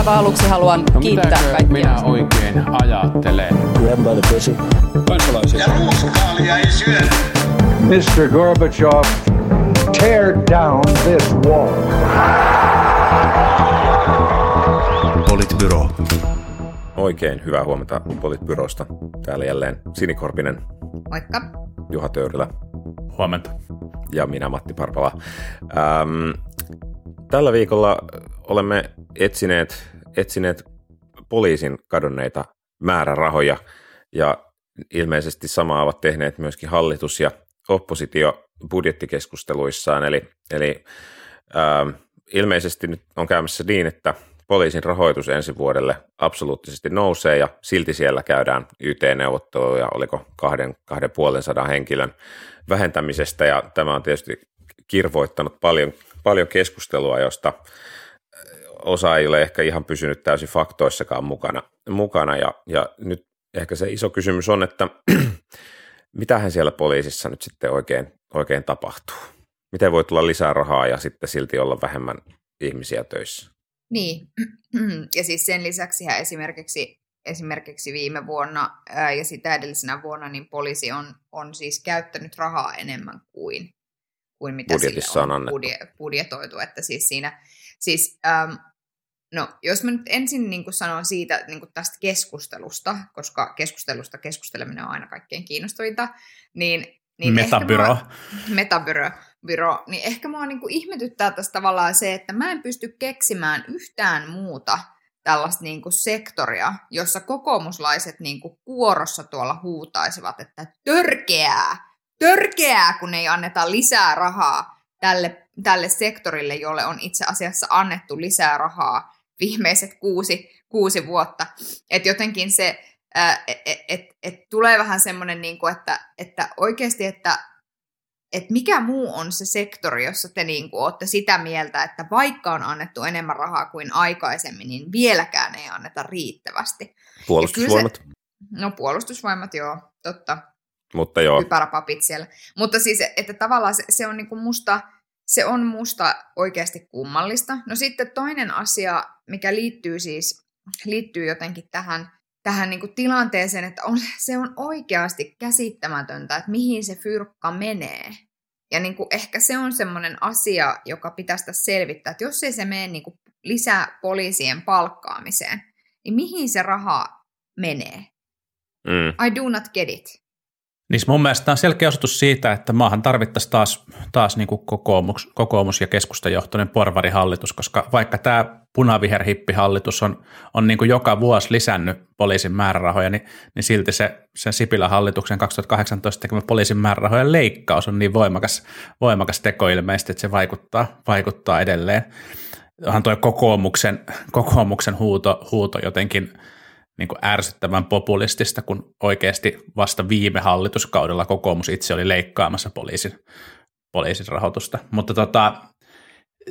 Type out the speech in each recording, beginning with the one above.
aivan aluksi haluan No kiittää kaikkia. minä oikein ajattelen? Grab by the pussy. Ja ruuskaalia ei syödä. Mr. Gorbachev, tear down this wall. Politbyro. Oikein hyvää huomenta Politbyrosta. Täällä jälleen Sinikorpinen, Moikka. Juha Töyrylä Huomenta. ja minä Matti Parpala. Ähm, tällä viikolla olemme etsineet, etsineet poliisin kadonneita määrärahoja ja ilmeisesti samaa ovat tehneet myöskin hallitus ja oppositio budjettikeskusteluissaan. Eli, eli ähm, ilmeisesti nyt on käymässä niin, että poliisin rahoitus ensi vuodelle absoluuttisesti nousee ja silti siellä käydään YT-neuvotteluja, oliko kahden, kahden puolen sadan henkilön vähentämisestä ja tämä on tietysti kirvoittanut paljon, paljon keskustelua, josta osa ei ole ehkä ihan pysynyt täysin faktoissakaan mukana, mukana ja, ja nyt ehkä se iso kysymys on, että mitähän siellä poliisissa nyt sitten oikein, oikein tapahtuu? Miten voi tulla lisää rahaa ja sitten silti olla vähemmän ihmisiä töissä? Niin, ja siis sen lisäksi esimerkiksi, esimerkiksi viime vuonna ää, ja sitä edellisenä vuonna niin poliisi on, on siis käyttänyt rahaa enemmän kuin, kuin mitä Budjetissa sille on annettu. budje- budjetoitu. Että siis siinä, siis, äm, no jos mä nyt ensin niin kuin sanon siitä niin kuin tästä keskustelusta, koska keskustelusta keskusteleminen on aina kaikkein kiinnostavinta, niin, niin Metabyro. mua- metabyro, byro, niin ehkä mua niinku ihmetyttää tässä tavallaan se, että mä en pysty keksimään yhtään muuta tällaista niinku sektoria, jossa kokoomuslaiset niinku kuorossa tuolla huutaisivat, että törkeää, törkeää, kun ei anneta lisää rahaa tälle, tälle sektorille, jolle on itse asiassa annettu lisää rahaa viimeiset kuusi, kuusi vuotta. Että jotenkin se, että et, et, et tulee vähän semmoinen, niinku, että, että oikeasti, että että mikä muu on se sektori, jossa te niinku olette sitä mieltä, että vaikka on annettu enemmän rahaa kuin aikaisemmin, niin vieläkään ei anneta riittävästi. Puolustusvoimat, Ja No puolustusvoimat, joo, totta, mutta joo, kypäräpapit siellä. Mutta siis, että tavallaan se, se on niinku musta, se on musta oikeasti kummallista. No sitten toinen asia, mikä liittyy siis, liittyy jotenkin tähän, tähän niinku tilanteeseen, että on, se on oikeasti käsittämätöntä, että mihin se fyrkka menee. Ja niinku ehkä se on semmoinen asia, joka pitäisi tässä selvittää, että jos ei se mene niinku lisää poliisien palkkaamiseen, niin mihin se raha menee? mm, I do not get it. Niin mun mielestä tämä on selkeä osoitus siitä, että maahan tarvittaisiin taas, taas niin kuin kokoomus, kokoomus- ja keskustajohtoinen porvarihallitus, koska vaikka tämä punaviherhippihallitus on, on niin kuin joka vuosi lisännyt poliisin määrärahoja, niin, niin silti se, se Sipilän hallituksen 2018 tekemä poliisin määrärahojen leikkaus on niin voimakas, voimakas teko ilmeisesti, että se vaikuttaa, vaikuttaa edelleen. Onhan tuo kokoomuksen, kokoomuksen huuto, huuto jotenkin niin kuin ärsyttävän populistista, kun oikeasti vasta viime hallituskaudella kokoomus itse oli leikkaamassa poliisin, poliisin rahoitusta. Mutta tota,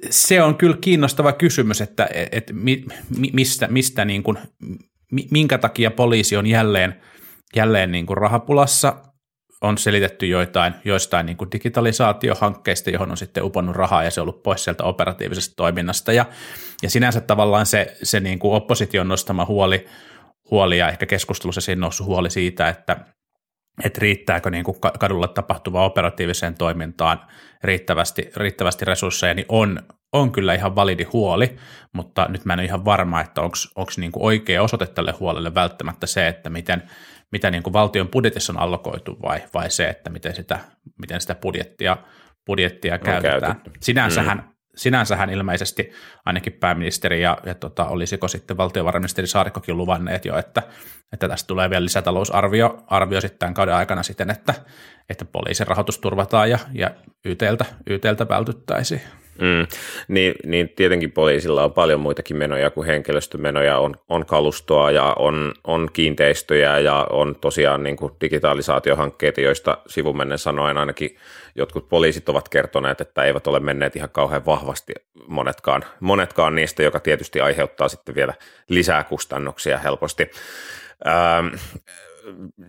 se on kyllä kiinnostava kysymys, että et, mi, mi, mistä, mistä niin kuin, mi, minkä takia poliisi on jälleen, jälleen niin kuin rahapulassa, on selitetty joitain, joistain niin kuin digitalisaatiohankkeista, johon on sitten uponnut rahaa ja se on ollut pois sieltä operatiivisesta toiminnasta. Ja, ja sinänsä tavallaan se, se niin kuin opposition nostama huoli, huoli ja ehkä keskustelussa siinä noussut huoli siitä, että, että riittääkö niin kuin kadulla tapahtuvaan operatiiviseen toimintaan riittävästi, riittävästi resursseja, niin on, on kyllä ihan validi huoli, mutta nyt mä en ole ihan varma, että onko niin kuin oikea osoite tälle huolelle välttämättä se, että miten, mitä niin kuin valtion budjetissa on allokoitu vai, vai se, että miten sitä, miten sitä budjettia, budjettia käytetään. käytetty. Sinänsähän, mm. Sinänsähän ilmeisesti ainakin pääministeri ja, ja tota, olisiko sitten valtiovarainministeri Saarikkokin luvanneet jo, että, että tästä tulee vielä lisätalousarvio arvio sitten tämän kauden aikana siten, että, että poliisin rahoitus turvataan ja, ja YTltä, YTltä vältyttäisiin. Mm, niin, niin tietenkin poliisilla on paljon muitakin menoja kuin henkilöstömenoja, on, on kalustoa ja on, on kiinteistöjä ja on tosiaan niin kuin digitalisaatiohankkeita, joista sivumennen sanoen ainakin jotkut poliisit ovat kertoneet, että eivät ole menneet ihan kauhean vahvasti monetkaan, monetkaan niistä, joka tietysti aiheuttaa sitten vielä lisää kustannuksia helposti. Ähm,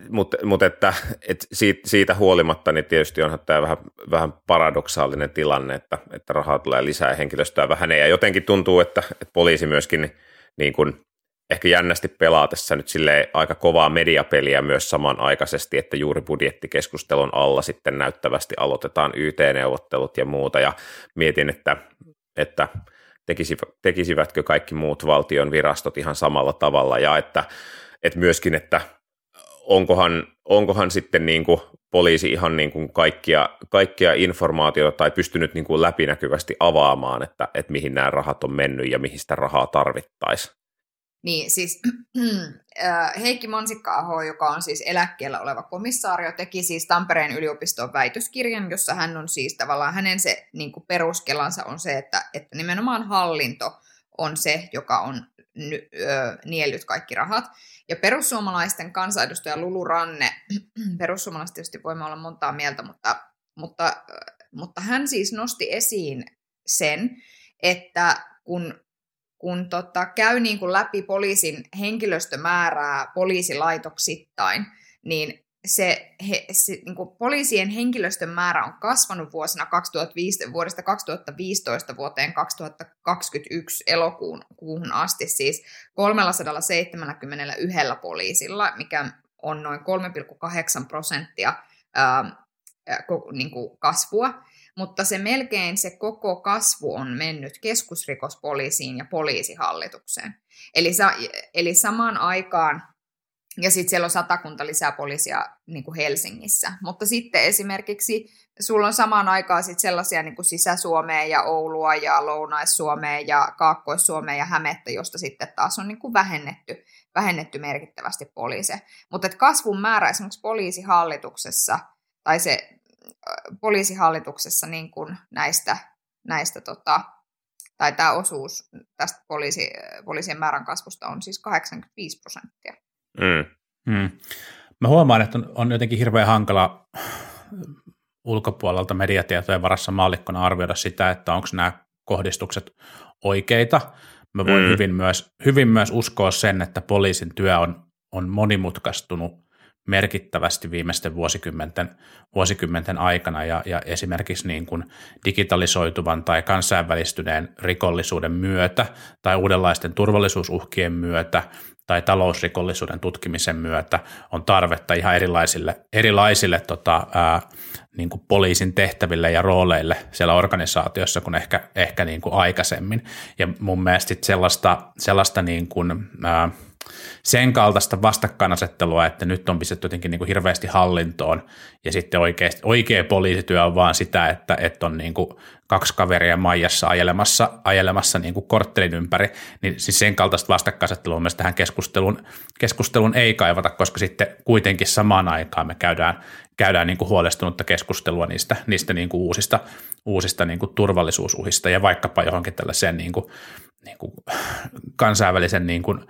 mutta mut että, et siitä, siitä huolimatta, niin tietysti onhan tämä vähän, vähän paradoksaalinen tilanne, että, että rahaa tulee lisää henkilöstöä vähenee, ja jotenkin tuntuu, että, että poliisi myöskin niin kuin ehkä jännästi pelaa tässä nyt sille aika kovaa mediapeliä myös samanaikaisesti, että juuri budjettikeskustelun alla sitten näyttävästi aloitetaan YT-neuvottelut ja muuta, ja mietin, että, että tekisivätkö kaikki muut valtion virastot ihan samalla tavalla, ja että, että myöskin, että onkohan, onkohan sitten niin kuin poliisi ihan niin kuin kaikkia, kaikkia informaatiota tai pystynyt niin kuin läpinäkyvästi avaamaan, että, että mihin nämä rahat on mennyt ja mihin sitä rahaa tarvittaisiin. Niin siis äh, Heikki Mansikka-aho, joka on siis eläkkeellä oleva komissaario, teki siis Tampereen yliopiston väitöskirjan, jossa hän on siis tavallaan, hänen se niin kuin peruskelansa on se, että, että nimenomaan hallinto on se, joka on ny, ö, niellyt kaikki rahat. Ja perussuomalaisten kansanedustaja Lulu Ranne, perussuomalaiset tietysti voimme olla montaa mieltä, mutta, mutta, mutta hän siis nosti esiin sen, että kun kun tota, käy niin kuin läpi poliisin henkilöstömäärää poliisilaitoksittain, niin se, he, se niin kuin poliisien henkilöstön määrä on kasvanut vuosina 2005, vuodesta 2015 vuoteen 2021 elokuun kuuhun asti, siis 371 poliisilla, mikä on noin 3,8 prosenttia ää, niin kuin kasvua mutta se melkein se koko kasvu on mennyt keskusrikospoliisiin ja poliisihallitukseen. Eli, sa, eli samaan aikaan, ja sitten siellä on satakunta lisää poliisia niin kuin Helsingissä, mutta sitten esimerkiksi sulla on samaan aikaan sit sellaisia niin kuin Sisä-Suomea ja Oulua ja Lounais-Suomea ja Kaakkois-Suomea ja Hämettä, josta sitten taas on niin kuin vähennetty, vähennetty merkittävästi poliise. Mutta kasvun määrä esimerkiksi poliisihallituksessa tai se poliisihallituksessa niin kuin näistä, näistä tota, tai tämä osuus tästä poliisi, poliisien määrän kasvusta on siis 85 prosenttia. Mm. Mm. Mä huomaan, että on, on jotenkin hirveän hankala ulkopuolelta mediatietojen varassa maallikkona arvioida sitä, että onko nämä kohdistukset oikeita. Mä voin mm. hyvin, myös, hyvin myös uskoa sen, että poliisin työ on, on monimutkaistunut merkittävästi viimeisten vuosikymmenten, vuosikymmenten aikana ja, ja esimerkiksi niin kuin digitalisoituvan tai kansainvälistyneen rikollisuuden myötä tai uudenlaisten turvallisuusuhkien myötä tai talousrikollisuuden tutkimisen myötä on tarvetta ihan erilaisille, erilaisille tota, ää, niin kuin poliisin tehtäville ja rooleille siellä organisaatiossa kuin ehkä, ehkä niin kuin aikaisemmin. Ja mun mielestä sellaista, sellaista niin kuin, ää, sen kaltaista vastakkainasettelua, että nyt on pistetty jotenkin niin kuin hirveästi hallintoon ja sitten oikeasti, oikea poliisityö on vaan sitä, että, että on niin kuin kaksi kaveria Maijassa ajelemassa, ajelemassa niin kuin korttelin ympäri, niin siis sen kaltaista vastakkainasettelua mielestäni tähän keskustelun, keskustelun ei kaivata, koska sitten kuitenkin samaan aikaan me käydään, käydään niin kuin huolestunutta keskustelua niistä, niistä niin kuin uusista, uusista niin kuin turvallisuusuhista ja vaikkapa johonkin tällaiseen niin kuin, niin kuin kansainvälisen niin kuin,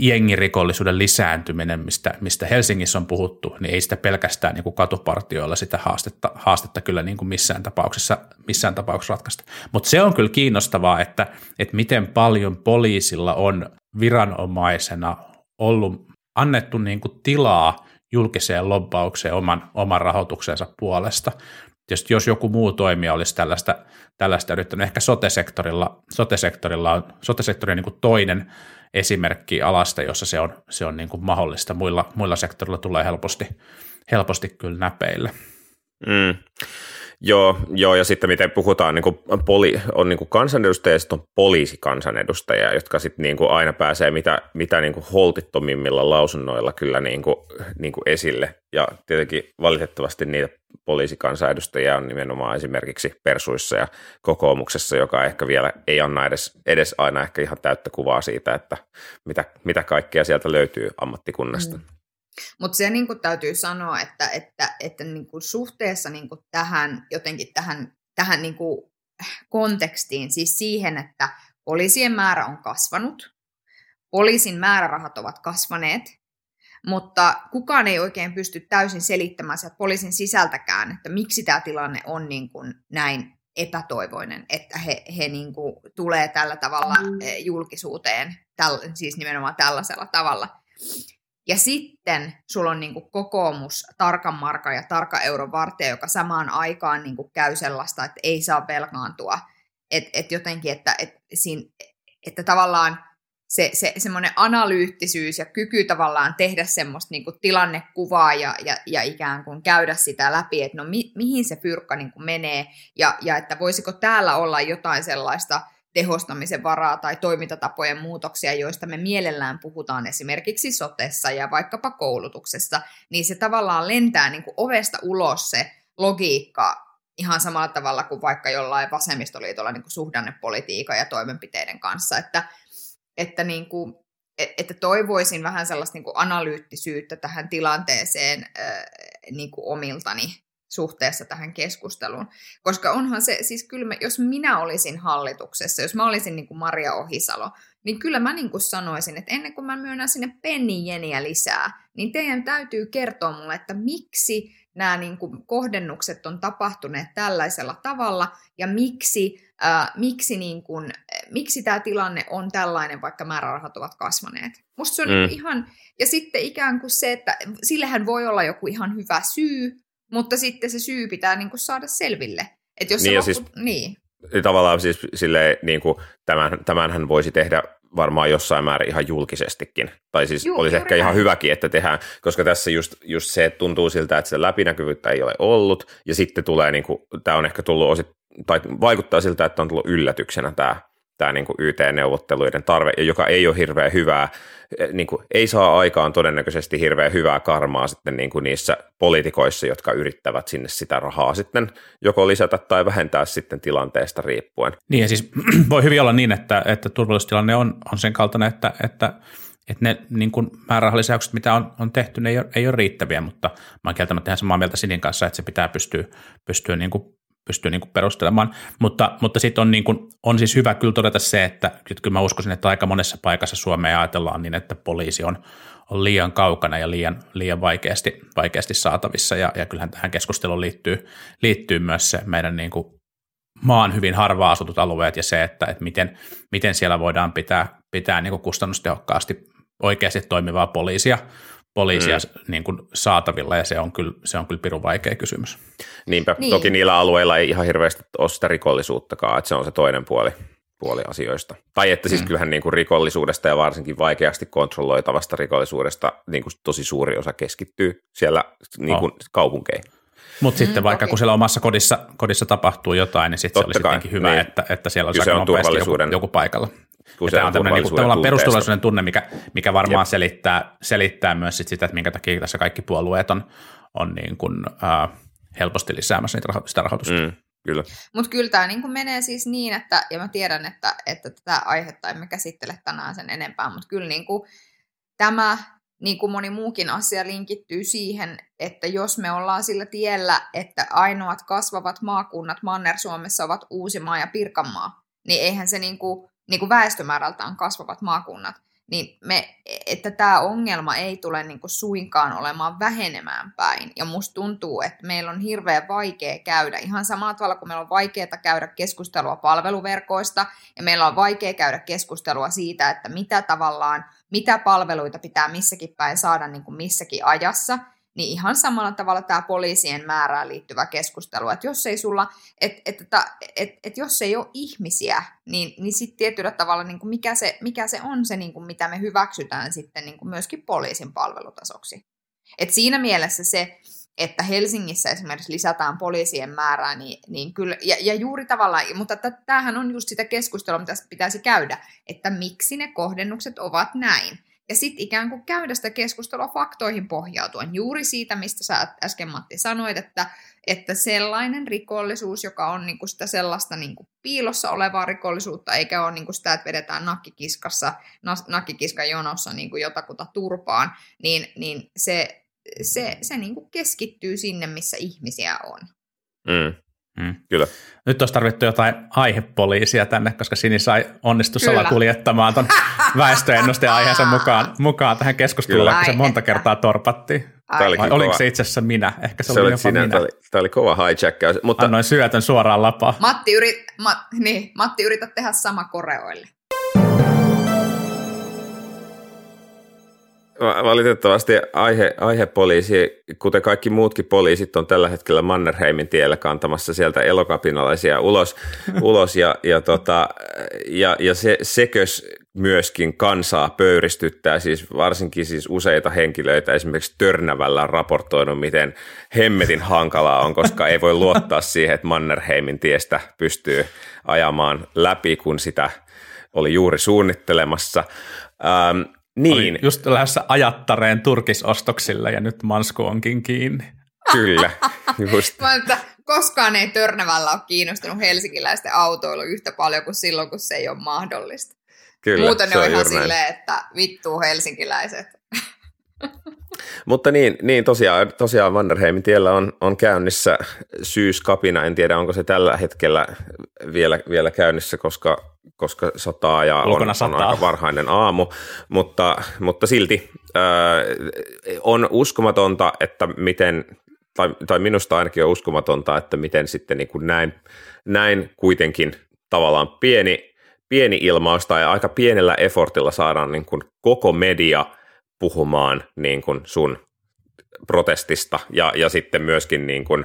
jengirikollisuuden lisääntyminen, mistä, mistä Helsingissä on puhuttu, niin ei sitä pelkästään niin kuin katupartioilla sitä haastetta, haastetta kyllä niin kuin missään, tapauksessa, missään tapauksessa ratkaista. Mutta se on kyllä kiinnostavaa, että, että miten paljon poliisilla on viranomaisena ollut annettu niin kuin tilaa julkiseen lobbaukseen oman, oman rahoituksensa puolesta. Jos, jos joku muu toimija olisi tällaista, tällaista yrittänyt, ehkä sote-sektorilla, sote-sektorilla on, sote-sektori on niin kuin toinen esimerkki alasta, jossa se on, se on niin kuin mahdollista. Muilla, muilla sektorilla tulee helposti, helposti kyllä näpeille. Mm. Joo, joo, ja sitten miten puhutaan, niin kuin poli, on niin kuin kansanedustajia ja sitten on poliisikansanedustajia, jotka sitten niin kuin aina pääsee mitä, mitä niin kuin holtittomimmilla lausunnoilla kyllä niin kuin, niin kuin esille. Ja tietenkin valitettavasti niitä poliisikansanedustajia on nimenomaan esimerkiksi Persuissa ja kokoomuksessa, joka ehkä vielä ei anna edes, edes aina ehkä ihan täyttä kuvaa siitä, että mitä, mitä kaikkea sieltä löytyy ammattikunnasta. Mm. Mutta se niin kuin täytyy sanoa, että, että, että niin kuin suhteessa niin kuin tähän jotenkin tähän, tähän niin kuin kontekstiin, siis siihen, että poliisien määrä on kasvanut, poliisin määrärahat ovat kasvaneet, mutta kukaan ei oikein pysty täysin selittämään sieltä poliisin sisältäkään, että miksi tämä tilanne on niin kuin näin epätoivoinen, että he, he niin kuin tulee tällä tavalla mm. eh, julkisuuteen, täl, siis nimenomaan tällaisella tavalla. Ja sitten sulla on niin kuin kokoomus, tarkan marka ja tarka euron vartija, joka samaan aikaan niin kuin käy sellaista, että ei saa velkaantua. Että et jotenkin, että et siinä, että tavallaan se, se semmoinen analyyttisyys ja kyky tavallaan tehdä semmoista niin kuin tilannekuvaa ja, ja, ja ikään kuin käydä sitä läpi, että no mi, mihin se fyrkka niin kuin menee ja, ja että voisiko täällä olla jotain sellaista tehostamisen varaa tai toimintatapojen muutoksia, joista me mielellään puhutaan esimerkiksi sotessa ja vaikkapa koulutuksessa, niin se tavallaan lentää niin kuin ovesta ulos se logiikka ihan samalla tavalla kuin vaikka jollain vasemmistoliitolla niin kuin suhdannepolitiikan ja toimenpiteiden kanssa, että että, niin kuin, että toivoisin vähän sellaista niin kuin analyyttisyyttä tähän tilanteeseen niin kuin omiltani suhteessa tähän keskusteluun. Koska onhan se, siis kyllä me, jos minä olisin hallituksessa, jos mä olisin niin kuin Maria Ohisalo, niin kyllä mä niin kuin sanoisin, että ennen kuin mä myönnän sinne pennijeniä lisää, niin teidän täytyy kertoa mulle, että miksi nämä niin kuin kohdennukset on tapahtuneet tällaisella tavalla ja miksi, ää, miksi, niin kuin, miksi tämä tilanne on tällainen, vaikka määrärahat ovat kasvaneet. Musta se on mm. niin ihan, ja sitten ikään kuin se, että sillehän voi olla joku ihan hyvä syy, mutta sitten se syy pitää niin kuin saada selville. Että jos niin, se loppu, siis, niin. Tavallaan siis silleen, niin kuin tämän, tämänhän voisi tehdä varmaan jossain määrin ihan julkisestikin. Tai siis Juu, olisi ehkä näin. ihan hyväkin, että tehdään, koska tässä just, just se, että tuntuu siltä, että se läpinäkyvyyttä ei ole ollut, ja sitten tulee, niin kuin, tämä on ehkä tullut osit, tai vaikuttaa siltä, että on tullut yllätyksenä tämä tämä niin kuin YT-neuvotteluiden tarve, joka ei ole hirveän hyvää, e, niin kuin, ei saa aikaan todennäköisesti hirveän hyvää karmaa sitten niin kuin niissä poliitikoissa, jotka yrittävät sinne sitä rahaa sitten joko lisätä tai vähentää sitten tilanteesta riippuen. Niin ja siis voi hyvin olla niin, että, että turvallisuustilanne on, on sen kaltainen, että, että että ne niin kuin määrärahalisäykset, mitä on, on tehty, ne ei ole, ei ole riittäviä, mutta mä oon kieltämättä ihan samaa mieltä Sinin kanssa, että se pitää pystyä, pystyä niin kuin pystyy niin kuin perustelemaan. Mutta, mutta sitten on, niin kuin, on siis hyvä kyllä todeta se, että, että kyllä mä uskoisin, että aika monessa paikassa Suomea ajatellaan niin, että poliisi on, on liian kaukana ja liian, liian vaikeasti, vaikeasti saatavissa. Ja, ja kyllähän tähän keskusteluun liittyy, liittyy myös se meidän niin kuin maan hyvin harvaa asutut alueet ja se, että, että miten, miten siellä voidaan pitää, pitää niin kuin kustannustehokkaasti oikeasti toimivaa poliisia – poliisia mm. niin kuin saatavilla, ja se on kyllä, se on kyllä pirun vaikea kysymys. Niinpä, niin. toki niillä alueilla ei ihan hirveästi ole sitä rikollisuuttakaan, että se on se toinen puoli, puoli asioista. Tai että siis mm. kyllähän niin kuin rikollisuudesta ja varsinkin vaikeasti kontrolloitavasta rikollisuudesta niin kuin tosi suuri osa keskittyy siellä niin kuin oh. kaupunkeihin. Mutta sitten mm, vaikka okay. kun siellä omassa kodissa, kodissa tapahtuu jotain, niin sitten se olisi sittenkin hyvä, niin. että, että siellä olisi aika nopeasti joku, joku paikalla. Tämä on tämmöinen niin tavallaan perusturvallisuuden tunne, mikä, mikä varmaan selittää, selittää myös sit sitä, että minkä takia tässä kaikki puolueet on, on niin kuin, äh, helposti lisäämässä niitä raho- sitä rahoitusta. Mm, kyllä. Mutta kyllä tämä niin menee siis niin, että, ja mä tiedän, että, että tätä aihetta emme käsittele tänään sen enempää, mutta kyllä niin kuin tämä niin kuin moni muukin asia linkittyy siihen, että jos me ollaan sillä tiellä, että ainoat kasvavat maakunnat Manner-Suomessa ovat Uusimaa ja Pirkanmaa, niin eihän se niin kuin niin kuin väestömäärältään kasvavat maakunnat, niin me, että tämä ongelma ei tule niin kuin suinkaan olemaan vähenemään päin. Ja musta tuntuu, että meillä on hirveän vaikea käydä, ihan samalla tavalla kuin meillä on vaikeaa käydä keskustelua palveluverkoista, ja meillä on vaikea käydä keskustelua siitä, että mitä tavallaan, mitä palveluita pitää missäkin päin saada niin kuin missäkin ajassa, niin ihan samalla tavalla tämä poliisien määrään liittyvä keskustelu, että jos ei sulla, että et, et, et, et jos ei ole ihmisiä, niin, niin sitten tietyllä tavalla niin kuin mikä, se, mikä se on se, niin kuin mitä me hyväksytään sitten niin kuin myöskin poliisin palvelutasoksi. Et siinä mielessä se, että Helsingissä esimerkiksi lisätään poliisien määrää, niin, niin kyllä, ja, ja juuri tavallaan, mutta tämähän on just sitä keskustelua, mitä pitäisi käydä, että miksi ne kohdennukset ovat näin. Ja sitten ikään kuin käydä sitä keskustelua faktoihin pohjautuen. Juuri siitä, mistä sä äsken Matti sanoit, että, että sellainen rikollisuus, joka on niinku sitä sellaista niinku piilossa olevaa rikollisuutta, eikä ole niinku sitä, että vedetään nakkikiskassa, nakkikiskan jonossa niinku jotakuta turpaan, niin, niin se, se, se niinku keskittyy sinne, missä ihmisiä on. Mm. Mm. Kyllä. Nyt olisi tarvittu jotain aihepoliisia tänne, koska Sini sai onnistu kuljettamaan tuon väestöennusteen aiheensa mukaan, mukaan tähän keskusteluun, kun se monta kertaa torpattiin. Vai oliko se itse asiassa minä? Ehkä se, se oli jopa sinä, minä. Tämä oli, tämä oli kova hijack. Mutta... Annoin syötön suoraan lapaa. Matti, yrit, ma, niin, Matti yritä tehdä sama koreoille. Valitettavasti aihe, aihepoliisi, kuten kaikki muutkin poliisit, on tällä hetkellä Mannerheimin tiellä kantamassa sieltä elokapinalaisia ulos, ulos ja, ja, tota, ja, ja se, sekös myöskin kansaa pöyristyttää, siis varsinkin siis useita henkilöitä esimerkiksi Törnävällä on raportoinut, miten hemmetin hankalaa on, koska ei voi luottaa siihen, että Mannerheimin tiestä pystyy ajamaan läpi, kun sitä oli juuri suunnittelemassa. Ähm, niin. Olin just lähdössä ajattareen turkisostoksille ja nyt Mansku onkin kiinni. Kyllä, just. Mä, että koskaan ei Törnävällä ole kiinnostunut helsinkiläisten autoilu yhtä paljon kuin silloin, kun se ei ole mahdollista. Kyllä, Muuten ne on, on ihan silleen, että vittuu helsinkiläiset. Mutta niin, niin tosiaan, tosiaan Wanderheimin tiellä on, on käynnissä syyskapina. En tiedä, onko se tällä hetkellä vielä, vielä käynnissä, koska, koska sataa ja on, sataa. on aika varhainen aamu. Mutta, mutta silti äh, on uskomatonta, että miten, tai, tai minusta ainakin on uskomatonta, että miten sitten niin kuin näin, näin kuitenkin tavallaan pieni, pieni ilmaus tai aika pienellä effortilla saadaan niin kuin koko media – puhumaan niin kuin sun protestista ja, ja sitten myöskin niin kuin,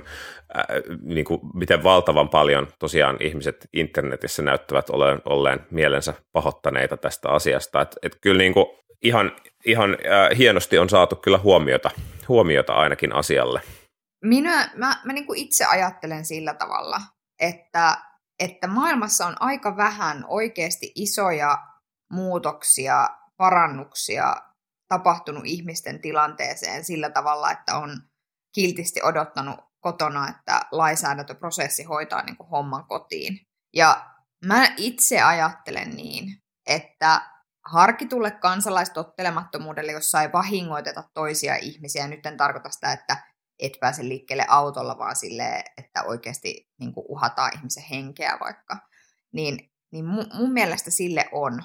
äh, niin kuin miten valtavan paljon tosiaan ihmiset internetissä näyttävät olleen, olleen mielensä pahoittaneita tästä asiasta. Et, et kyllä niin kuin ihan, ihan äh, hienosti on saatu kyllä huomiota, huomiota ainakin asialle. Minä, mä, mä niin kuin itse ajattelen sillä tavalla, että, että maailmassa on aika vähän oikeasti isoja muutoksia, parannuksia tapahtunut ihmisten tilanteeseen sillä tavalla, että on kiltisti odottanut kotona, että lainsäädäntöprosessi hoitaa niin kuin homman kotiin. Ja mä itse ajattelen niin, että harkitulle kansalaistottelemattomuudelle, jossa ei vahingoiteta toisia ihmisiä, nyt en tarkoita sitä, että et pääse liikkeelle autolla, vaan sille, että oikeasti niin kuin uhataan ihmisen henkeä vaikka, niin, niin mun, mun mielestä sille on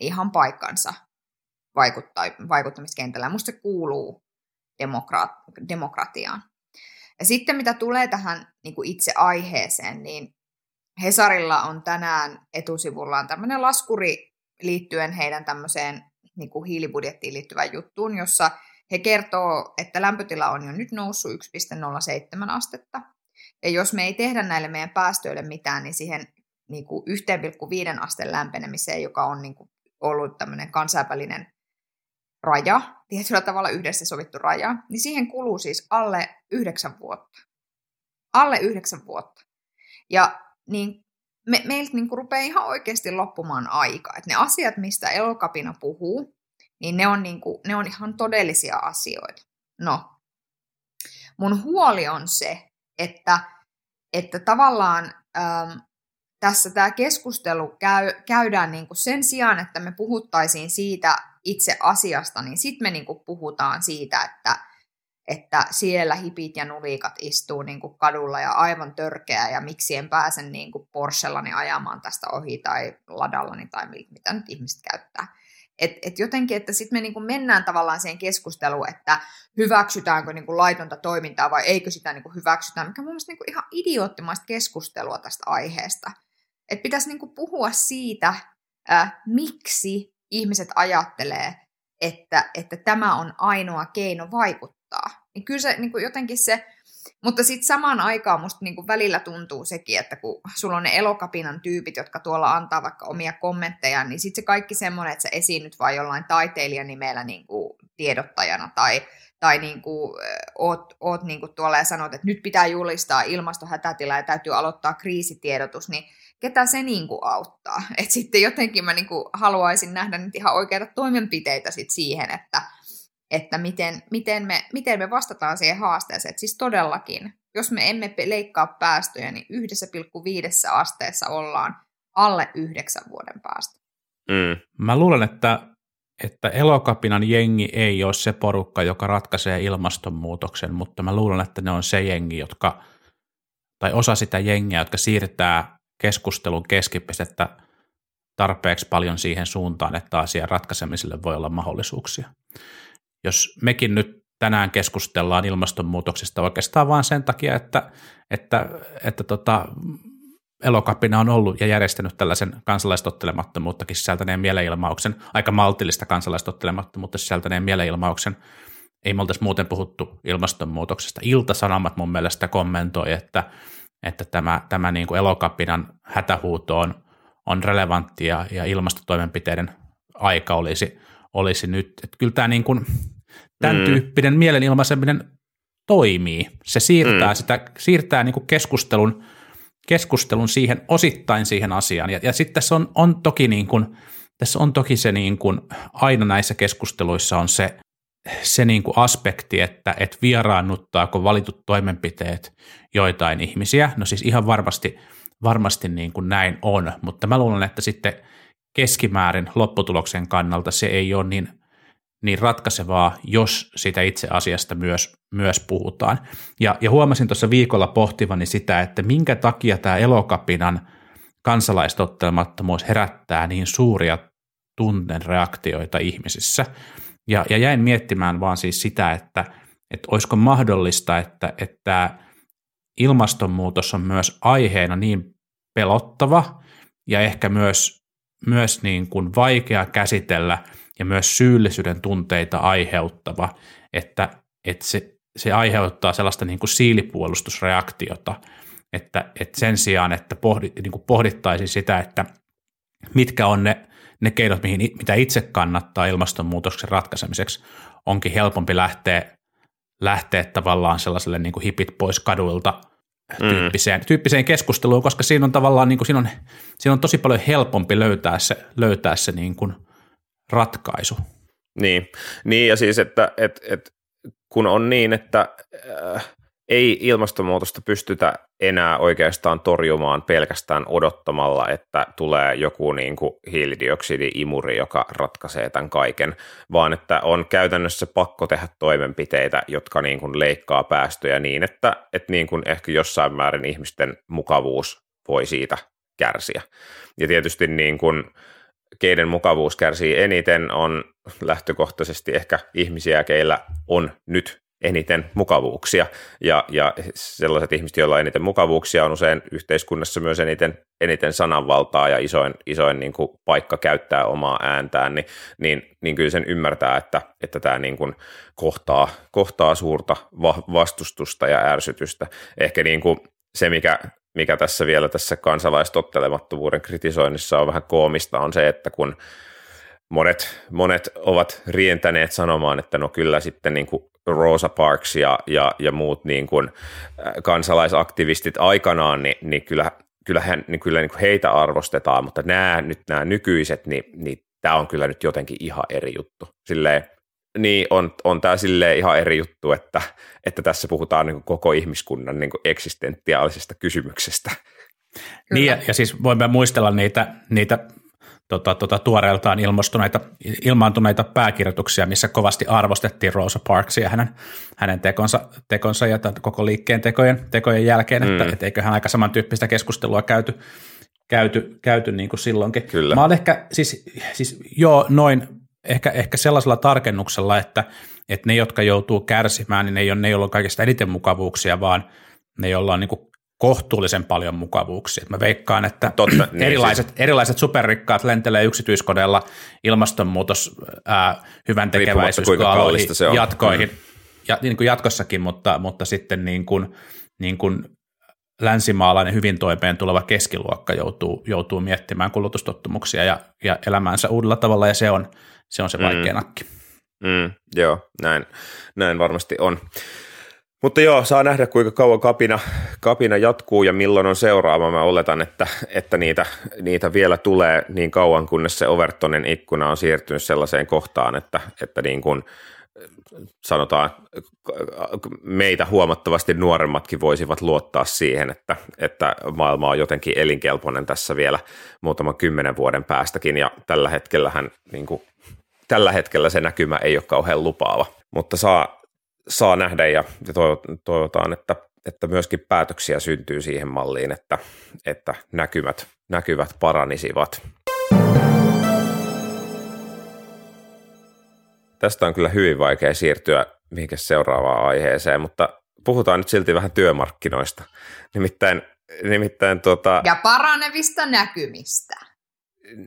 ihan paikkansa vaikuttaa, vaikuttamiskentällä. Musta se kuuluu demokra- demokratiaan. Ja sitten mitä tulee tähän niin kuin itse aiheeseen, niin Hesarilla on tänään etusivullaan tämmöinen laskuri liittyen heidän tämmöiseen niin kuin hiilibudjettiin liittyvään juttuun, jossa he kertoo, että lämpötila on jo nyt noussut 1,07 astetta. Ja jos me ei tehdä näille meidän päästöille mitään, niin siihen niin kuin 1,5 asteen lämpenemiseen, joka on niin kuin ollut tämmöinen kansainvälinen raja, tietyllä tavalla yhdessä sovittu raja, niin siihen kuluu siis alle yhdeksän vuotta. Alle yhdeksän vuotta. Ja niin me, meiltä niin rupeaa ihan oikeasti loppumaan aika. Että ne asiat, mistä elokapina puhuu, niin ne on, niin kuin, ne on ihan todellisia asioita. No, mun huoli on se, että, että tavallaan ähm, tässä tämä keskustelu käy, käydään niin kuin sen sijaan, että me puhuttaisiin siitä itse asiasta, niin sitten me niin kuin puhutaan siitä, että, että siellä hipit ja nulikat istuu niin kuin kadulla ja aivan törkeä ja miksi en pääse niin kuin Porschellani ajamaan tästä ohi tai ladallani tai mitä nyt ihmiset käyttää. Et, et jotenkin, että sitten me niinku mennään tavallaan siihen keskusteluun, että hyväksytäänkö niinku laitonta toimintaa vai eikö sitä niinku hyväksytä, mikä on mun mielestä niinku ihan idioottimaista keskustelua tästä aiheesta. Että pitäisi niinku puhua siitä, äh, miksi ihmiset ajattelee, että, että tämä on ainoa keino vaikuttaa. Niin kyllä se niin kuin jotenkin se, mutta sitten samaan aikaan musta niin kuin välillä tuntuu sekin, että kun sulla on ne elokapinan tyypit, jotka tuolla antaa vaikka omia kommentteja, niin sitten se kaikki semmoinen, että sä esiinnyt vain jollain taiteilijan nimellä niin kuin tiedottajana tai, tai niin kuin, oot, oot niin kuin tuolla ja sanot, että nyt pitää julistaa ilmastohätätila ja täytyy aloittaa kriisitiedotus, niin ketä se niin kuin auttaa. Et sitten jotenkin mä niin kuin haluaisin nähdä nyt ihan oikeita toimenpiteitä sit siihen, että, että miten, miten, me, miten me vastataan siihen haasteeseen. Et siis todellakin, jos me emme leikkaa päästöjä, niin 1,5 asteessa ollaan alle yhdeksän vuoden päästä. Mm. Mä luulen, että, että elokapinan jengi ei ole se porukka, joka ratkaisee ilmastonmuutoksen, mutta mä luulen, että ne on se jengi, jotka, tai osa sitä jengiä, jotka siirtää keskustelun keskipistettä tarpeeksi paljon siihen suuntaan, että asian ratkaisemiselle voi olla mahdollisuuksia. Jos mekin nyt tänään keskustellaan ilmastonmuutoksesta oikeastaan vain sen takia, että, että, että tota, elokapina on ollut ja järjestänyt tällaisen kansalaistottelemattomuuttakin sisältäneen mielenilmauksen, aika maltillista kansalaistottelemattomuutta sisältäneen mielenilmauksen. Ei me oltaisi muuten puhuttu ilmastonmuutoksesta. Iltasanomat mun mielestä kommentoi, että, että tämä, tämä niin kuin elokapinan hätähuuto on, on relevanttia ja ilmastotoimenpiteiden aika olisi, olisi nyt. Että kyllä tämä niin kuin, tämän mm. tyyppinen mielenilmaiseminen toimii. Se siirtää, mm. sitä, siirtää niin kuin keskustelun, keskustelun siihen osittain siihen asiaan. Ja, ja sitten tässä on, on toki niin kuin, tässä on toki se niin kuin, aina näissä keskusteluissa on se, se niin kuin aspekti, että et vieraannuttaako valitut toimenpiteet joitain ihmisiä. No siis ihan varmasti, varmasti niin kuin näin on, mutta mä luulen, että sitten keskimäärin lopputuloksen kannalta se ei ole niin niin ratkaisevaa, jos sitä itse asiasta myös, myös puhutaan. Ja, ja huomasin tuossa viikolla pohtivani sitä, että minkä takia tämä elokapinan kansalaistottelemattomuus herättää niin suuria tunten reaktioita ihmisissä. Ja, ja jäin miettimään vaan siis sitä, että, että olisiko mahdollista, että, että ilmastonmuutos on myös aiheena niin pelottava ja ehkä myös, myös niin kuin vaikea käsitellä – ja myös syyllisyyden tunteita aiheuttava, että, että se, se aiheuttaa sellaista niin kuin siilipuolustusreaktiota, että, että sen sijaan, että pohdi, niin kuin pohdittaisiin sitä, että mitkä on ne, ne keinot, mihin, mitä itse kannattaa ilmastonmuutoksen ratkaisemiseksi, onkin helpompi lähteä, lähteä tavallaan sellaiselle niin kuin hipit pois kaduilta mm. tyyppiseen, mm. tyyppiseen keskusteluun, koska siinä on tavallaan niin kuin, siinä on, siinä on tosi paljon helpompi löytää se, löytää se niin kuin – ratkaisu. Niin, niin ja siis, että et, et, kun on niin, että äh, ei ilmastonmuutosta pystytä enää oikeastaan torjumaan pelkästään odottamalla, että tulee joku niin kuin hiilidioksidi-imuri, joka ratkaisee tämän kaiken, vaan että on käytännössä pakko tehdä toimenpiteitä, jotka niin kuin leikkaa päästöjä niin, että, että niin kuin ehkä jossain määrin ihmisten mukavuus voi siitä kärsiä. Ja tietysti niin kuin, keiden mukavuus kärsii eniten, on lähtökohtaisesti ehkä ihmisiä, keillä on nyt eniten mukavuuksia. Ja, ja sellaiset ihmiset, joilla on eniten mukavuuksia, on usein yhteiskunnassa myös eniten, eniten sananvaltaa ja isoin, isoin niin kuin paikka käyttää omaa ääntään, niin, niin, niin kyllä sen ymmärtää, että, että tämä niin kuin kohtaa, kohtaa suurta vastustusta ja ärsytystä. Ehkä niin kuin se, mikä mikä tässä vielä tässä kansalaistottelemattomuuden kritisoinnissa on vähän koomista, on se, että kun monet, monet ovat rientäneet sanomaan, että no kyllä sitten niin kuin Rosa Parks ja, ja, ja muut niin kuin äh, kansalaisaktivistit aikanaan, niin, niin kyllä, kyllähän, niin kyllä niin kuin heitä arvostetaan, mutta nämä, nyt nämä nykyiset, niin, niin tämä on kyllä nyt jotenkin ihan eri juttu. Silleen, niin on, on tämä sille ihan eri juttu, että, että tässä puhutaan niin koko ihmiskunnan niin eksistentiaalisesta kysymyksestä. Niin, ja, ja siis voimme muistella niitä, niitä tota, tota, tuoreeltaan ilmastuneita, ilmaantuneita pääkirjoituksia, missä kovasti arvostettiin Rosa Parksia hänen, hänen tekonsa, tekonsa ja koko liikkeen tekojen, tekojen jälkeen, mm. että et eiköhän aika samantyyppistä keskustelua käyty, käyty, käyty niin kuin silloinkin. Kyllä. Mä olen ehkä, siis, siis joo, noin ehkä, ehkä sellaisella tarkennuksella, että, että ne, jotka joutuu kärsimään, niin ne ei ole ne, joilla on kaikista eniten mukavuuksia, vaan ne, joilla on niin kuin kohtuullisen paljon mukavuuksia. Mä veikkaan, että Totta, niin erilaiset, siis. erilaiset superrikkaat lentelee yksityiskodeilla ilmastonmuutos, ää, hyvän tekeväisyyskaaloihin, jatkoihin, mm. ja, niin kuin jatkossakin, mutta, mutta sitten niin kuin, niin kuin länsimaalainen hyvin toimeen tuleva keskiluokka joutuu, joutuu miettimään kulutustottumuksia ja, ja elämäänsä uudella tavalla, ja se on, se on se vaikea mm. nakki. Mm, joo, näin, näin varmasti on. Mutta joo, saa nähdä kuinka kauan kapina, kapina jatkuu ja milloin on seuraava. Mä oletan, että, että niitä, niitä vielä tulee niin kauan, kunnes se Overtonin ikkuna on siirtynyt sellaiseen kohtaan, että, että niin kuin sanotaan meitä huomattavasti nuoremmatkin voisivat luottaa siihen, että, että maailma on jotenkin elinkelpoinen tässä vielä muutaman kymmenen vuoden päästäkin ja tällä hetkellähän niin kuin tällä hetkellä se näkymä ei ole kauhean lupaava, mutta saa, saa nähdä ja, toivotaan, että, että myöskin päätöksiä syntyy siihen malliin, että, että näkymät, näkyvät paranisivat. Tästä on kyllä hyvin vaikea siirtyä mihinkä seuraavaan aiheeseen, mutta puhutaan nyt silti vähän työmarkkinoista. Nimittäin nimittäin tota, Ja paranevista näkymistä.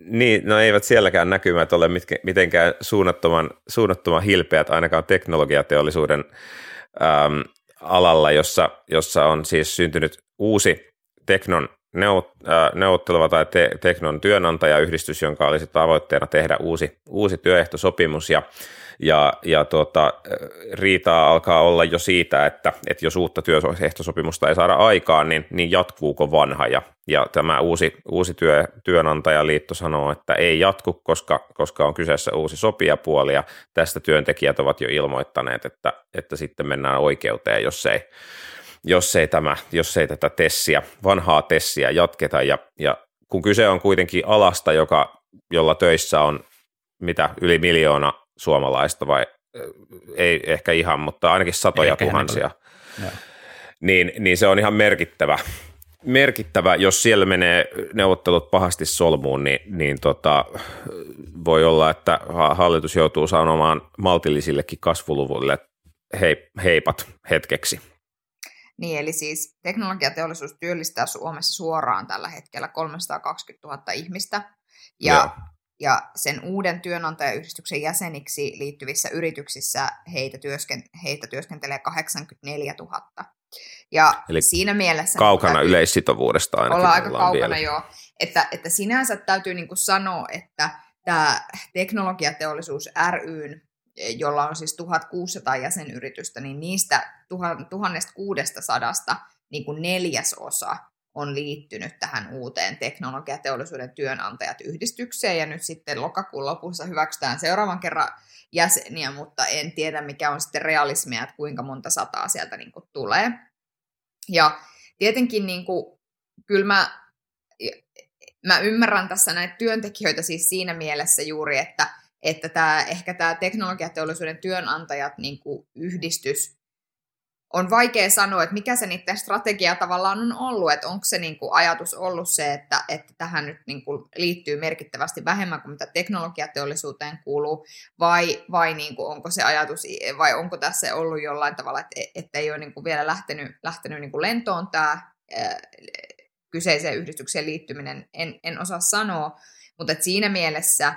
Niin, no eivät sielläkään näkymät ole mitke, mitenkään suunnattoman, suunnattoman hilpeät ainakaan teknologiateollisuuden äm, alalla, jossa, jossa on siis syntynyt uusi Teknon neuvot, äh, neuvotteleva tai te, Teknon työnantajayhdistys, jonka olisi tavoitteena tehdä uusi, uusi työehtosopimus. Ja ja, ja tuota, riitaa alkaa olla jo siitä, että, että jos uutta työehtosopimusta ei saada aikaan, niin, niin jatkuuko vanha. Ja, ja tämä uusi, uusi työ, työnantajaliitto sanoo, että ei jatku, koska, koska on kyseessä uusi sopijapuoli, ja tästä työntekijät ovat jo ilmoittaneet, että, että sitten mennään oikeuteen, jos ei, jos ei, tämä, jos ei tätä tessiä, vanhaa tessiä jatketa. Ja, ja kun kyse on kuitenkin alasta, joka, jolla töissä on mitä yli miljoona suomalaista vai ei ehkä ihan, mutta ainakin satoja ehkä tuhansia, niin, niin se on ihan merkittävä. Merkittävä, jos siellä menee neuvottelut pahasti solmuun, niin, niin tota, voi olla, että hallitus joutuu sanomaan maltillisillekin kasvuluvuille hei, heipat hetkeksi. Niin, eli siis teknologiateollisuus työllistää Suomessa suoraan tällä hetkellä 320 000 ihmistä, ja Joo ja sen uuden työnantajayhdistyksen jäseniksi liittyvissä yrityksissä heitä, työsken, heitä työskentelee 84 000. Ja Eli siinä mielessä... Kaukana täytyy, yleissitovuudesta ainakin. Olla aika kaukana, vielä. joo. Että, että sinänsä täytyy niin kuin sanoa, että tämä teknologiateollisuus ryn, jolla on siis 1600 jäsenyritystä, niin niistä 1600 niin kuin neljäsosa on liittynyt tähän uuteen teknologiateollisuuden työnantajat yhdistykseen ja nyt sitten lokakuun lopussa hyväksytään seuraavan kerran jäseniä, mutta en tiedä mikä on sitten realismia, että kuinka monta sataa sieltä niin kuin tulee. Ja tietenkin niin kuin, kyllä mä, mä ymmärrän tässä näitä työntekijöitä siis siinä mielessä juuri, että, että tämä, ehkä tämä teknologiateollisuuden työnantajat niin kuin yhdistys on vaikea sanoa, että mikä se niiden strategia tavallaan on ollut, että onko se niin kuin ajatus ollut se, että, että tähän nyt niin kuin liittyy merkittävästi vähemmän kuin mitä teknologiateollisuuteen kuuluu, vai, vai niin kuin onko se ajatus, vai onko tässä ollut jollain tavalla, että, että ei ole niin kuin vielä lähtenyt, lähtenyt niin kuin lentoon tämä kyseiseen yhdistykseen liittyminen, en, en osaa sanoa, mutta siinä mielessä,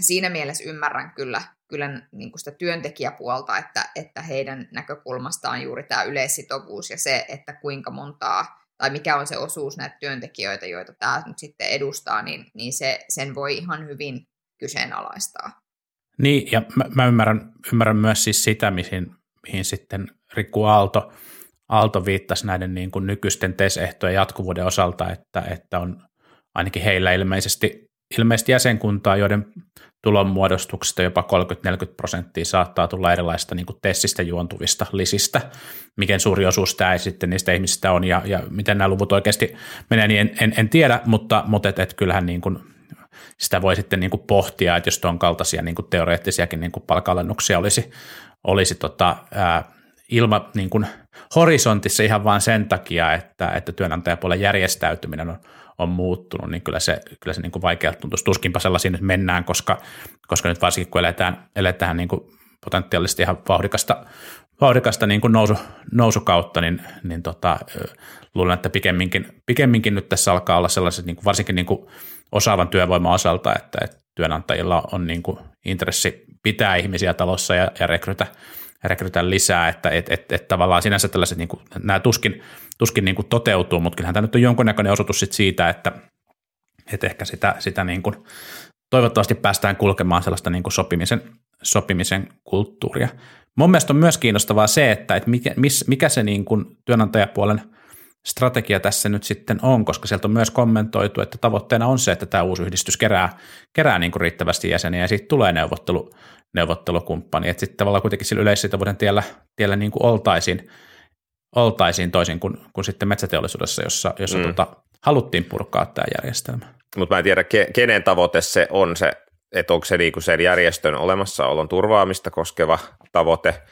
siinä mielessä ymmärrän kyllä kyllä niin kuin sitä työntekijäpuolta, että, että heidän näkökulmastaan juuri tämä yleissitovuus ja se, että kuinka montaa tai mikä on se osuus näitä työntekijöitä, joita tämä nyt sitten edustaa, niin, niin se, sen voi ihan hyvin kyseenalaistaa. Niin, ja mä, mä ymmärrän, ymmärrän myös siis sitä, mihin, mihin sitten Rikku Aalto, Aalto viittasi näiden niin kuin nykyisten TES-ehtojen jatkuvuuden osalta, että, että on ainakin heillä ilmeisesti, ilmeisesti jäsenkuntaa, joiden tulonmuodostuksesta jopa 30-40 prosenttia saattaa tulla erilaisista niin kuin tessistä juontuvista lisistä. Miten suuri osuus tämä ei sitten niistä ihmisistä on ja, ja miten nämä luvut oikeasti menee, niin en, en, en tiedä, mutta, mutta et, et kyllähän niin kuin sitä voi sitten niin kuin pohtia, että jos tuon kaltaisia niin kuin teoreettisiakin niin kuin palkalennuksia olisi, olisi tota, ää, ilma niin kuin horisontissa ihan vain sen takia, että, että työnantajapuolen järjestäytyminen on, on muuttunut, niin kyllä se, kyllä se niin kuin vaikealta tuntuisi. Tuskinpa sellaisiin nyt mennään, koska, koska nyt varsinkin kun eletään, eletään niin kuin potentiaalisesti ihan vauhdikasta, vauhdikasta niin kuin nousu, nousukautta, niin, niin tota, luulen, että pikemminkin, pikemminkin nyt tässä alkaa olla sellaiset niin kuin varsinkin niin kuin osaavan työvoiman osalta, että, että työnantajilla on niin kuin intressi pitää ihmisiä talossa ja, ja rekrytä, rekrytä lisää, että et, et, et tavallaan sinänsä tällaiset, niin kuin, nämä tuskin, tuskin niin kuin toteutuu, mutta kyllähän tämä nyt on jonkunnäköinen osoitus sit siitä, että, että ehkä sitä, sitä niin kuin, toivottavasti päästään kulkemaan sellaista niin kuin sopimisen, sopimisen kulttuuria. Mun mielestä on myös kiinnostavaa se, että, että mikä, mikä se niin kuin työnantajapuolen strategia tässä nyt sitten on, koska sieltä on myös kommentoitu, että tavoitteena on se, että tämä uusi yhdistys kerää, kerää niin kuin riittävästi jäseniä ja siitä tulee neuvottelu, neuvottelukumppani, että sitten tavallaan kuitenkin sillä yleissitovuuden tiellä, tiellä niin kuin oltaisiin, oltaisiin toisin kuin, kuin sitten metsäteollisuudessa, jossa, jossa mm. tota, haluttiin purkaa tämä järjestelmä. Mutta mä en tiedä, kenen tavoite se on se, että onko se niinku sen järjestön olemassaolon turvaamista koskeva tavoite,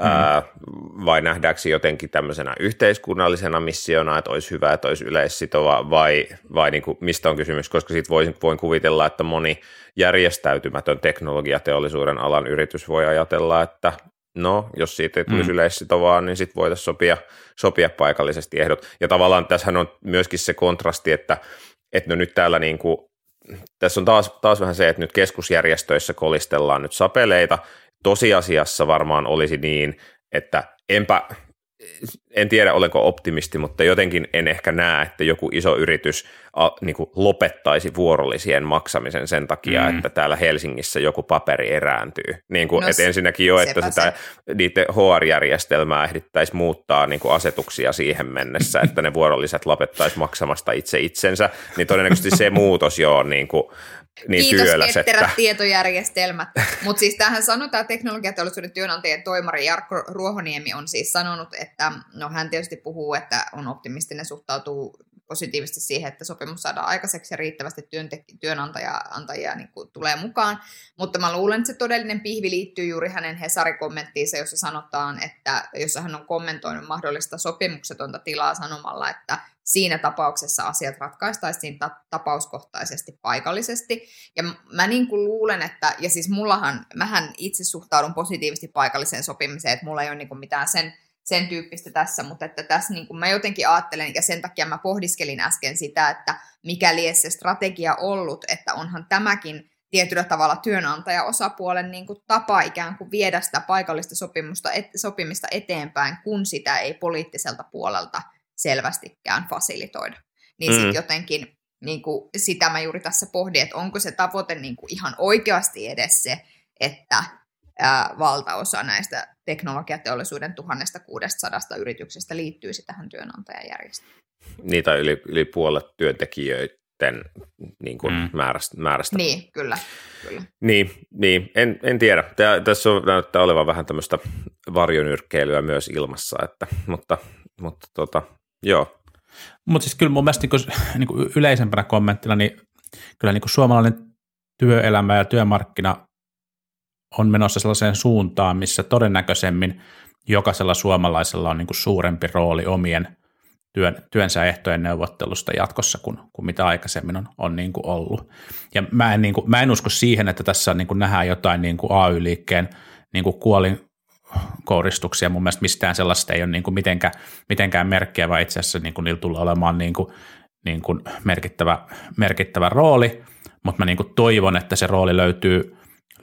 mm. vai nähdäänkö jotenkin tämmöisenä yhteiskunnallisena missiona, että olisi hyvä, että olisi yleissitova, vai, vai niinku, mistä on kysymys, koska sitten voin, voin kuvitella, että moni järjestäytymätön teknologiateollisuuden alan yritys voi ajatella, että no, jos siitä ei tulisi mm. yleissitovaa, niin sitten voitaisiin sopia, sopia paikallisesti ehdot. Ja tavallaan tässähän on myöskin se kontrasti, että, että no nyt täällä niin kuin, tässä on taas, taas vähän se, että nyt keskusjärjestöissä kolistellaan nyt sapeleita. Tosiasiassa varmaan olisi niin, että enpä, en tiedä olenko optimisti, mutta jotenkin en ehkä näe, että joku iso yritys a, niin kuin lopettaisi vuorollisien maksamisen sen takia, mm. että täällä Helsingissä joku paperi erääntyy. Niin kuin, no, että ensinnäkin jo, että sitä, se. niiden HR-järjestelmää ehdittäisi muuttaa niin kuin asetuksia siihen mennessä, että ne vuorolliset lopettaisi maksamasta itse itsensä, niin todennäköisesti se muutos jo on niin kuin niin Kiitos työläs, että... tietojärjestelmät. Mutta siis tähän sanotaan, että teknologiateollisuuden työnantajien toimari Jarkko Ruohoniemi on siis sanonut, että no hän tietysti puhuu, että on optimistinen, suhtautuu positiivisesti siihen, että sopimus saadaan aikaiseksi ja riittävästi työnantajia niin kuin tulee mukaan. Mutta mä luulen, että se todellinen pihvi liittyy juuri hänen Hesari-kommenttiinsa, jossa sanotaan, että jossa hän on kommentoinut mahdollista sopimuksetonta tilaa sanomalla, että siinä tapauksessa asiat ratkaistaisiin ta- tapauskohtaisesti paikallisesti. Ja mä niin kuin luulen, että, ja siis mullahan, mähän itse suhtaudun positiivisesti paikalliseen sopimiseen, että mulla ei ole niin kuin mitään sen sen tyyppistä tässä, mutta että tässä niin kuin mä jotenkin ajattelen, ja sen takia mä pohdiskelin äsken sitä, että mikäli se strategia ollut, että onhan tämäkin tietyllä tavalla työnantaja-osapuolen niin kuin tapa ikään kuin viedä sitä paikallista sopimusta, et, sopimista eteenpäin, kun sitä ei poliittiselta puolelta selvästikään fasilitoida. Niin mm. sitten jotenkin niin kuin, sitä mä juuri tässä pohdin, että onko se tavoite niin kuin ihan oikeasti edes se, että ää, valtaosa näistä teknologiateollisuuden 1600 yrityksestä liittyisi tähän työnantajajärjestelmään. Niitä yli, yli puolet työntekijöiden niin kuin mm. määrästä, määrästä. Niin, kyllä. kyllä. Niin, niin en, en tiedä. Tää, tässä on, näyttää olevan vähän tämmöistä varjonyrkkeilyä myös ilmassa, että, mutta, mutta tota, joo. Mutta siis kyllä mun mielestä niin kuin, niin kuin yleisempänä kommenttina, niin kyllä niin kuin suomalainen työelämä ja työmarkkina on menossa sellaiseen suuntaan, missä todennäköisemmin jokaisella suomalaisella on niin kuin suurempi rooli omien työn, työnsä ehtojen neuvottelusta jatkossa kuin, kuin mitä aikaisemmin on, on niin kuin ollut. Ja mä en, niin kuin, mä en usko siihen, että tässä niin kuin nähdään jotain niin kuin AY-liikkeen niin kuin kuolin kouristuksia. Mun mielestä mistään sellaista ei ole niin kuin mitenkään, mitenkään merkkiä, vaan itse asiassa niin kuin niillä tulee olemaan niin kuin, niin kuin merkittävä, merkittävä rooli, mutta mä niin kuin toivon, että se rooli löytyy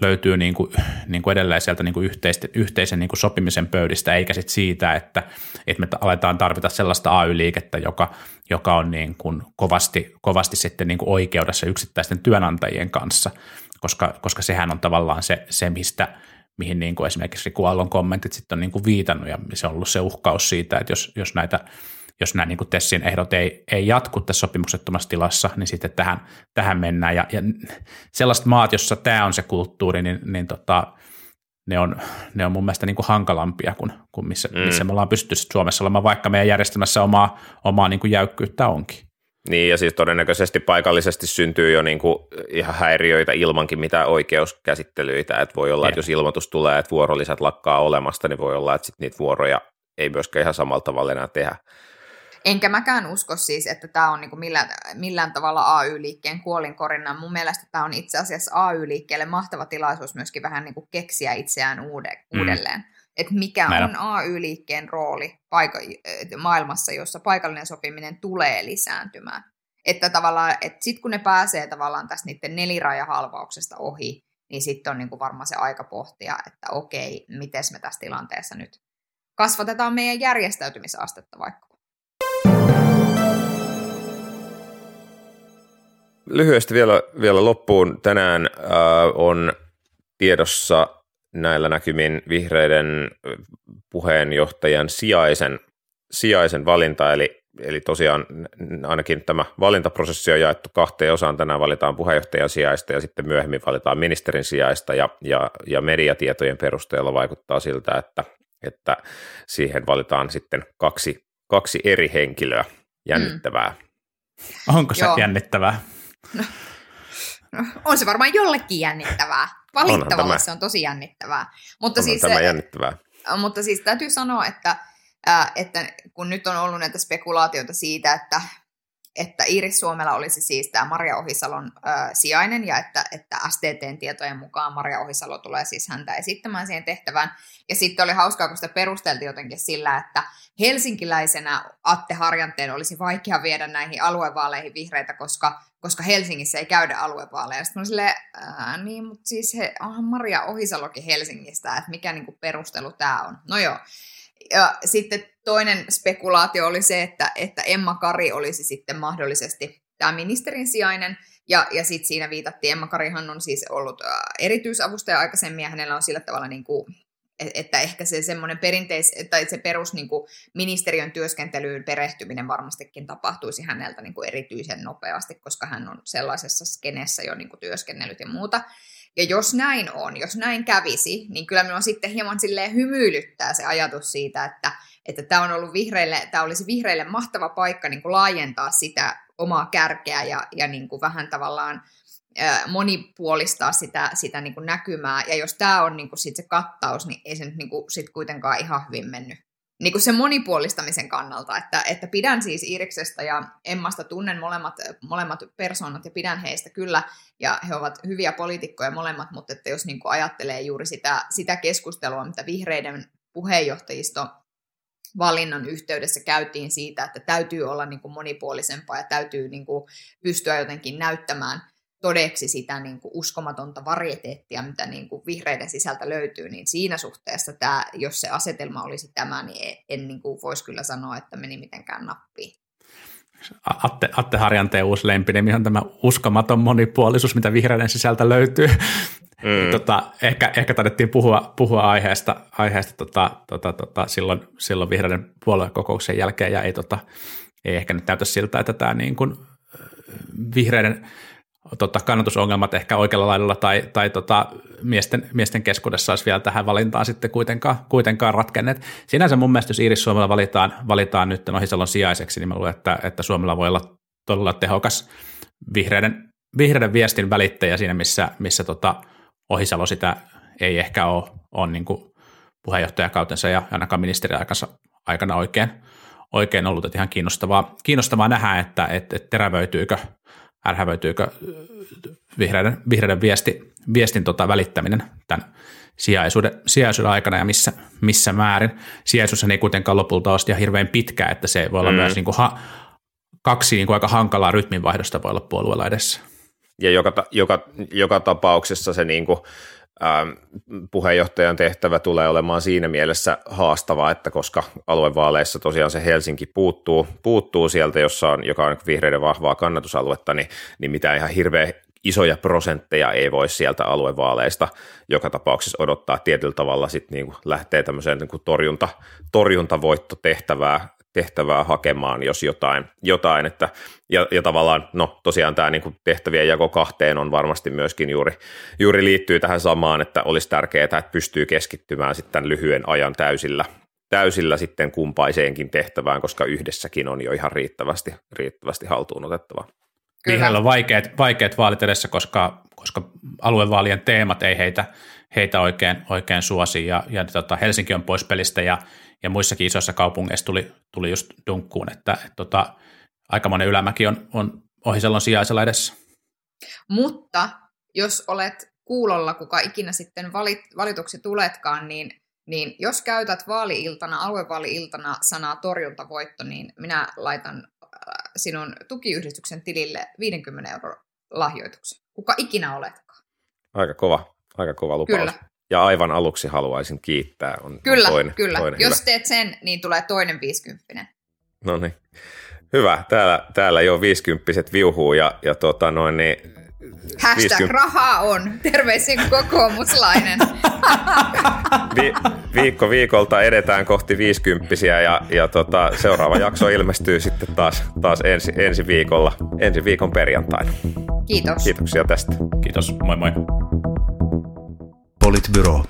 löytyy niin kuin, niin kuin edelleen sieltä niin kuin yhteisten, yhteisen niin kuin sopimisen pöydistä, eikä sit siitä, että, että me aletaan tarvita sellaista AY-liikettä, joka, joka on niin kuin kovasti, kovasti sitten niin kuin oikeudessa yksittäisten työnantajien kanssa, koska, koska sehän on tavallaan se, se mistä, mihin niin kuin esimerkiksi Riku Aallon kommentit sitten on niin kuin viitannut, ja se on ollut se uhkaus siitä, että jos, jos näitä jos nämä niin kuin Tessin ehdot ei, ei jatku tässä sopimuksettomassa tilassa, niin sitten tähän, tähän mennään. Ja, ja sellaiset maat, jossa tämä on se kulttuuri, niin, niin tota, ne, on, ne on mun mielestä niin kuin hankalampia kuin, kuin missä, mm. missä me ollaan pystytty Suomessa olemaan, vaikka meidän järjestelmässä omaa, omaa niin kuin jäykkyyttä onkin. Niin, ja siis todennäköisesti paikallisesti syntyy jo niin kuin ihan häiriöitä ilmankin mitään oikeuskäsittelyitä, että voi olla, että jos ilmoitus tulee, että vuorolisät lakkaa olemasta, niin voi olla, että sit niitä vuoroja ei myöskään ihan samalla tavalla enää tehdä. Enkä mäkään usko siis, että tämä on niinku millään, millään tavalla AY-liikkeen kuolinkorinnan. Mun mielestä tämä on itse asiassa AY-liikkeelle mahtava tilaisuus myöskin vähän niinku keksiä itseään uude, mm. uudelleen. Että mikä Näin on AY-liikkeen rooli paika- maailmassa, jossa paikallinen sopiminen tulee lisääntymään. Että tavallaan, että sitten kun ne pääsee tavallaan tästä niiden nelirajahalvauksesta ohi, niin sitten on niinku varmaan se aika pohtia, että okei, miten me tässä tilanteessa nyt kasvatetaan meidän järjestäytymisastetta vaikka. Lyhyesti vielä, vielä loppuun. Tänään äh, on tiedossa näillä näkymin vihreiden puheenjohtajan sijaisen, sijaisen valinta, eli, eli tosiaan ainakin tämä valintaprosessi on jaettu kahteen osaan. Tänään valitaan puheenjohtajan sijaista ja sitten myöhemmin valitaan ministerin sijaista ja, ja, ja mediatietojen perusteella vaikuttaa siltä, että, että siihen valitaan sitten kaksi, kaksi eri henkilöä. Jännittävää. Mm. Onko se Joo. jännittävää? No, no, on se varmaan jollekin jännittävää. Valittavalle se on tosi jännittävää. Mutta Onhan siis, tämä jännittävää. Mutta siis täytyy sanoa, että, ää, että kun nyt on ollut näitä spekulaatioita siitä, että että Iiris Suomella olisi siis tämä Maria Ohisalon ö, sijainen ja että, että STTn tietojen mukaan Maria Ohisalo tulee siis häntä esittämään siihen tehtävään. Ja sitten oli hauskaa, kun sitä perusteltiin jotenkin sillä, että helsinkiläisenä Atte Harjanteen olisi vaikea viedä näihin aluevaaleihin vihreitä, koska, koska Helsingissä ei käydä aluevaaleja. Sitten mä silleen, niin, mutta siis he, onhan Maria Ohisalokin Helsingistä, että mikä niinku perustelu tämä on. No joo. Ja sitten toinen spekulaatio oli se, että, että Emma Kari olisi sitten mahdollisesti tämä ministerin sijainen, ja, ja sitten siinä viitattiin, Emma Karihan on siis ollut erityisavustaja aikaisemmin, ja hänellä on sillä tavalla niin kuin että ehkä se semmoinen perinteis, tai se perus niin kuin ministeriön työskentelyyn perehtyminen varmastikin tapahtuisi häneltä niin kuin erityisen nopeasti, koska hän on sellaisessa skeneessä jo niin kuin työskennellyt ja muuta. Ja jos näin on, jos näin kävisi, niin kyllä minua sitten hieman silleen hymyilyttää se ajatus siitä, että, että tämä on ollut vihreille, tämä olisi vihreille mahtava paikka niin kuin laajentaa sitä omaa kärkeä ja, ja niin kuin vähän tavallaan monipuolistaa sitä, sitä niin kuin näkymää. Ja jos tämä on niin kuin sit se kattaus, niin ei se nyt niin kuin sit kuitenkaan ihan hyvin mennyt niin kuin sen monipuolistamisen kannalta, että, että pidän siis Iiriksestä ja Emmasta, tunnen molemmat, molemmat persoonat ja pidän heistä kyllä, ja he ovat hyviä poliitikkoja molemmat, mutta että jos niin kuin ajattelee juuri sitä, sitä keskustelua, mitä vihreiden puheenjohtajisto valinnan yhteydessä käytiin siitä, että täytyy olla niin kuin monipuolisempaa ja täytyy niin kuin pystyä jotenkin näyttämään todeksi sitä niin kuin uskomatonta varieteettia, mitä niin kuin vihreiden sisältä löytyy, niin siinä suhteessa, tämä, jos se asetelma olisi tämä, niin en, en niin kuin voisi kyllä sanoa, että meni mitenkään nappiin. Atte, Atte Harjanteen uusi lempinimi on tämä uskomaton monipuolisuus, mitä vihreiden sisältä löytyy. Mm. tota, ehkä, ehkä taidettiin puhua, puhua aiheesta, aiheesta tota, tota, tota, silloin, silloin vihreiden puoluekokouksen jälkeen, ja ei, tota, ei ehkä nyt näytä siltä, että tämä niin kuin vihreiden tota, kannatusongelmat ehkä oikealla laidalla tai, tai tota, miesten, miesten keskuudessa olisi vielä tähän valintaan sitten kuitenkaan, kuitenkaan ratkenneet. Sinänsä mun mielestä, jos Iiris Suomella valitaan, valitaan nyt Ohisalon sijaiseksi, niin mä luulen, että, että Suomella voi olla todella tehokas vihreiden, vihreiden viestin välittäjä siinä, missä, missä tota Ohisalo sitä ei ehkä ole, ole niin puheenjohtajakautensa ja ainakaan ministeriaikansa aikana oikein, oikein ollut, että ihan kiinnostavaa, kiinnostavaa nähdä, että, että terävöityykö – ärhävöityykö vihreiden, vihreiden viesti, viestin tota välittäminen tämän sijaisuuden, sijaisuuden aikana ja missä, missä määrin. Sijaisuus ei kuitenkaan lopulta ole ihan hirveän pitkä, että se voi olla mm. myös niin kuin ha, kaksi niin kuin aika hankalaa rytminvaihdosta voi olla puolueella edessä. Ja joka, joka, joka tapauksessa se niin kuin, puheenjohtajan tehtävä tulee olemaan siinä mielessä haastava, että koska aluevaaleissa tosiaan se Helsinki puuttuu, puuttuu sieltä, jossa on, joka on vihreiden vahvaa kannatusaluetta, niin, niin mitään ihan hirveä isoja prosentteja ei voi sieltä aluevaaleista joka tapauksessa odottaa. Tietyllä tavalla sitten niin lähtee tämmöiseen niin torjunta, torjuntavoittotehtävää tehtävää hakemaan, jos jotain, jotain että, ja, ja tavallaan, no tosiaan tämä niin tehtävien jako kahteen on varmasti myöskin juuri, juuri liittyy tähän samaan, että olisi tärkeää, että pystyy keskittymään sitten lyhyen ajan täysillä, täysillä sitten kumpaiseenkin tehtävään, koska yhdessäkin on jo ihan riittävästi, riittävästi haltuun otettava. Vihreillä on vaikeat, vaikeat vaalit edessä, koska, koska aluevaalien teemat ei heitä, heitä oikein, oikein suosi, ja, ja tota, Helsinki on pois pelistä, ja ja muissakin isoissa kaupungeissa tuli, tuli just dunkkuun, että et, tota, aikamoinen ylämäki on, on Ohiselon sijaisella edessä. Mutta jos olet kuulolla, kuka ikinä sitten valit, valituksi tuletkaan, niin, niin jos käytät vaali-iltana, aluevaali-iltana sanaa torjuntavoitto, niin minä laitan äh, sinun tukiyhdistyksen tilille 50 euro lahjoituksen. Kuka ikinä oletkaan. Aika kova, aika kova lupaus. Kyllä. Ja aivan aluksi haluaisin kiittää. On, kyllä, on toinen, kyllä. Toinen Jos hyvä. teet sen, niin tulee toinen 50. No niin. Hyvä. Täällä, täällä jo 50 viuhuu ja, ja tota noin niin, Hashtag 50... rahaa on. Terveisin kokoomuslainen. Vi, viikko viikolta edetään kohti 50 ja, ja tota, seuraava jakso ilmestyy sitten taas, taas ensi, ensi viikolla, ensi viikon perjantaina. Kiitos. Kiitoksia tästä. Kiitos, moi moi. Politburo.